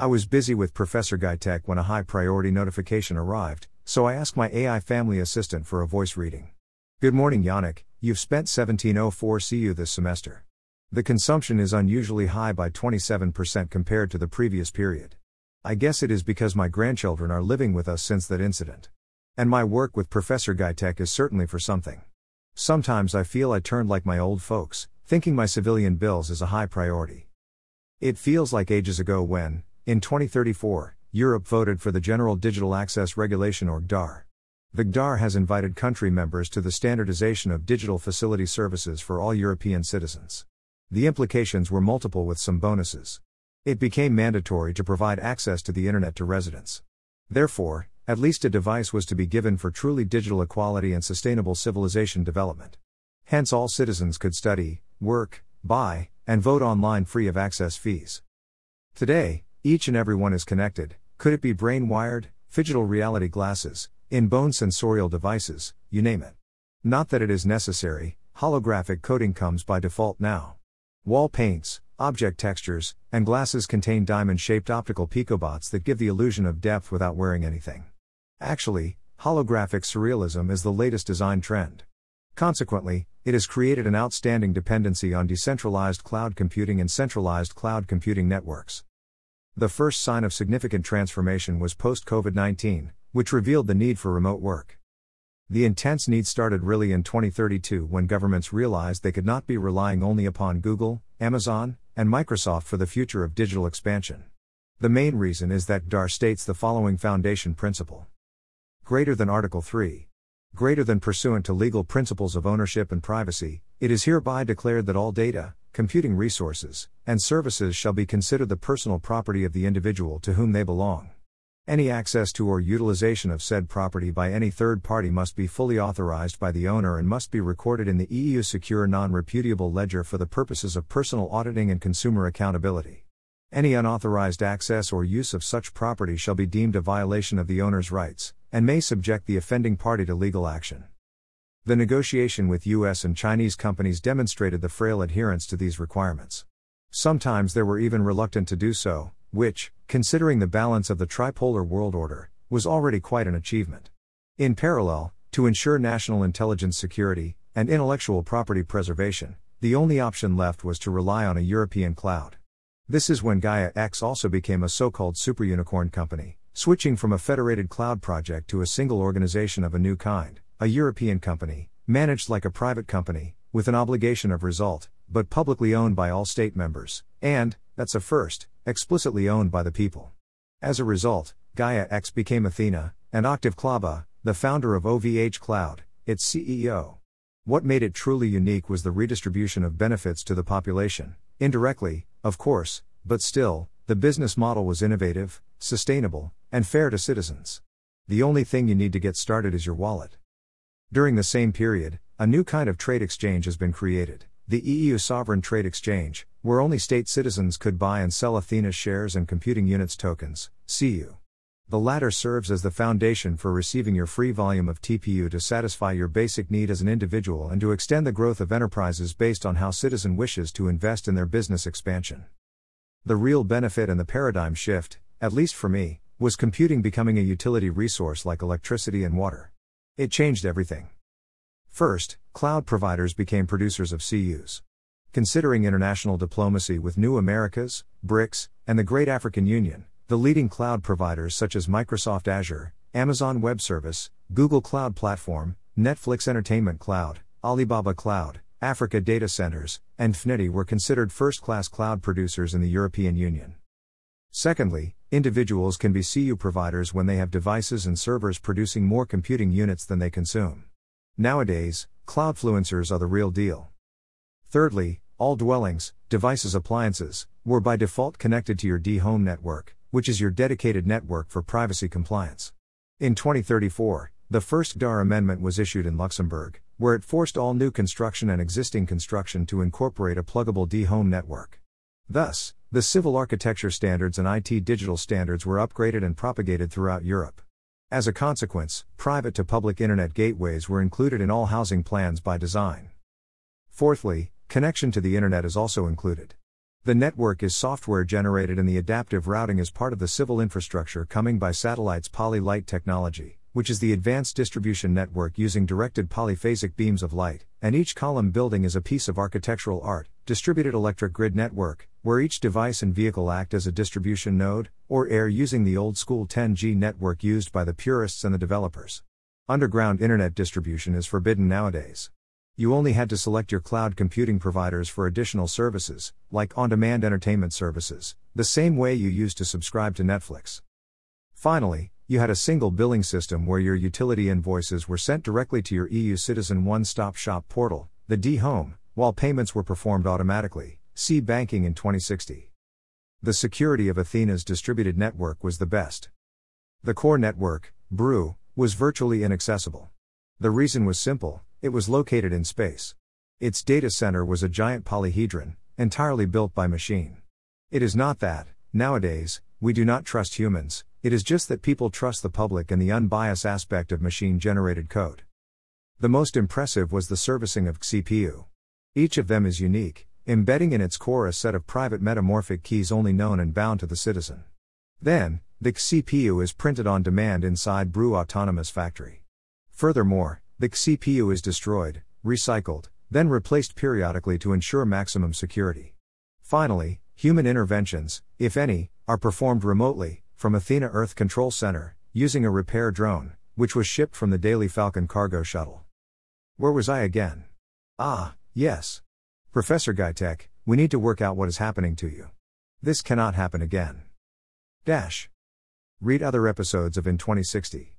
I was busy with Professor Guytech when a high priority notification arrived, so I asked my AI family assistant for a voice reading. Good morning, Yannick, you've spent 1704 CU this semester. The consumption is unusually high by 27% compared to the previous period. I guess it is because my grandchildren are living with us since that incident. And my work with Professor Guytech is certainly for something. Sometimes I feel I turned like my old folks, thinking my civilian bills is a high priority. It feels like ages ago when, in 2034, Europe voted for the General Digital Access Regulation or GDAR. The GDAR has invited country members to the standardization of digital facility services for all European citizens. The implications were multiple with some bonuses. It became mandatory to provide access to the Internet to residents. Therefore, at least a device was to be given for truly digital equality and sustainable civilization development. Hence, all citizens could study, work, buy, and vote online free of access fees. Today, each and every one is connected, could it be brain wired, digital reality glasses, in bone sensorial devices, you name it. Not that it is necessary, holographic coating comes by default now. Wall paints, object textures, and glasses contain diamond shaped optical picobots that give the illusion of depth without wearing anything. Actually, holographic surrealism is the latest design trend. Consequently, it has created an outstanding dependency on decentralized cloud computing and centralized cloud computing networks. The first sign of significant transformation was post COVID 19, which revealed the need for remote work. The intense need started really in 2032 when governments realized they could not be relying only upon Google, Amazon, and Microsoft for the future of digital expansion. The main reason is that GDAR states the following foundation principle Greater than Article 3 greater than pursuant to legal principles of ownership and privacy, it is hereby declared that all data, computing resources, and services shall be considered the personal property of the individual to whom they belong. Any access to or utilization of said property by any third party must be fully authorized by the owner and must be recorded in the EU Secure Non Repudiable Ledger for the purposes of personal auditing and consumer accountability. Any unauthorized access or use of such property shall be deemed a violation of the owner's rights, and may subject the offending party to legal action. The negotiation with US and Chinese companies demonstrated the frail adherence to these requirements. Sometimes they were even reluctant to do so, which, considering the balance of the tripolar world order, was already quite an achievement. In parallel, to ensure national intelligence security and intellectual property preservation, the only option left was to rely on a European cloud. This is when Gaia X also became a so called superunicorn company, switching from a federated cloud project to a single organization of a new kind, a European company, managed like a private company, with an obligation of result, but publicly owned by all state members, and, that's a first, explicitly owned by the people. As a result, Gaia X became Athena, and Octave Klaba, the founder of OVH Cloud, its CEO. What made it truly unique was the redistribution of benefits to the population, indirectly, of course, but still, the business model was innovative, sustainable, and fair to citizens. The only thing you need to get started is your wallet. During the same period, a new kind of trade exchange has been created the EU Sovereign Trade Exchange, where only state citizens could buy and sell Athena shares and computing units tokens, CU. The latter serves as the foundation for receiving your free volume of TPU to satisfy your basic need as an individual and to extend the growth of enterprises based on how citizen wishes to invest in their business expansion. The real benefit and the paradigm shift, at least for me, was computing becoming a utility resource like electricity and water. It changed everything. First, cloud providers became producers of CUs. Considering international diplomacy with New Americas, BRICS, and the Great African Union, the leading cloud providers such as Microsoft Azure, Amazon Web Service, Google Cloud Platform, Netflix Entertainment Cloud, Alibaba Cloud, Africa Data Centers, and FNITI were considered first class cloud producers in the European Union. Secondly, individuals can be CU providers when they have devices and servers producing more computing units than they consume. Nowadays, cloudfluencers are the real deal. Thirdly, all dwellings, devices, appliances, were by default connected to your D home network, which is your dedicated network for privacy compliance. In 2034, the first GDAR amendment was issued in Luxembourg, where it forced all new construction and existing construction to incorporate a pluggable D home network. Thus, the civil architecture standards and IT digital standards were upgraded and propagated throughout Europe. As a consequence, private to public internet gateways were included in all housing plans by design. Fourthly, connection to the internet is also included. The network is software generated and the adaptive routing is part of the civil infrastructure coming by satellites poly light technology, which is the advanced distribution network using directed polyphasic beams of light, and each column building is a piece of architectural art, distributed electric grid network, where each device and vehicle act as a distribution node, or air using the old school 10G network used by the purists and the developers. Underground internet distribution is forbidden nowadays you only had to select your cloud computing providers for additional services, like on demand entertainment services, the same way you used to subscribe to Netflix. Finally, you had a single billing system where your utility invoices were sent directly to your EU Citizen One Stop Shop portal, the D Home, while payments were performed automatically. See Banking in 2060. The security of Athena's distributed network was the best. The core network, BRU, was virtually inaccessible. The reason was simple it was located in space. Its data center was a giant polyhedron, entirely built by machine. It is not that, nowadays, we do not trust humans, it is just that people trust the public and the unbiased aspect of machine generated code. The most impressive was the servicing of CPU. Each of them is unique, embedding in its core a set of private metamorphic keys only known and bound to the citizen. Then, the CPU is printed on demand inside BRU Autonomous Factory. Furthermore, the CPU is destroyed, recycled, then replaced periodically to ensure maximum security. Finally, human interventions, if any, are performed remotely, from Athena Earth Control Center, using a repair drone, which was shipped from the Daily Falcon cargo shuttle. Where was I again? Ah, yes. Professor Guytech, we need to work out what is happening to you. This cannot happen again. Dash. Read other episodes of In 2060.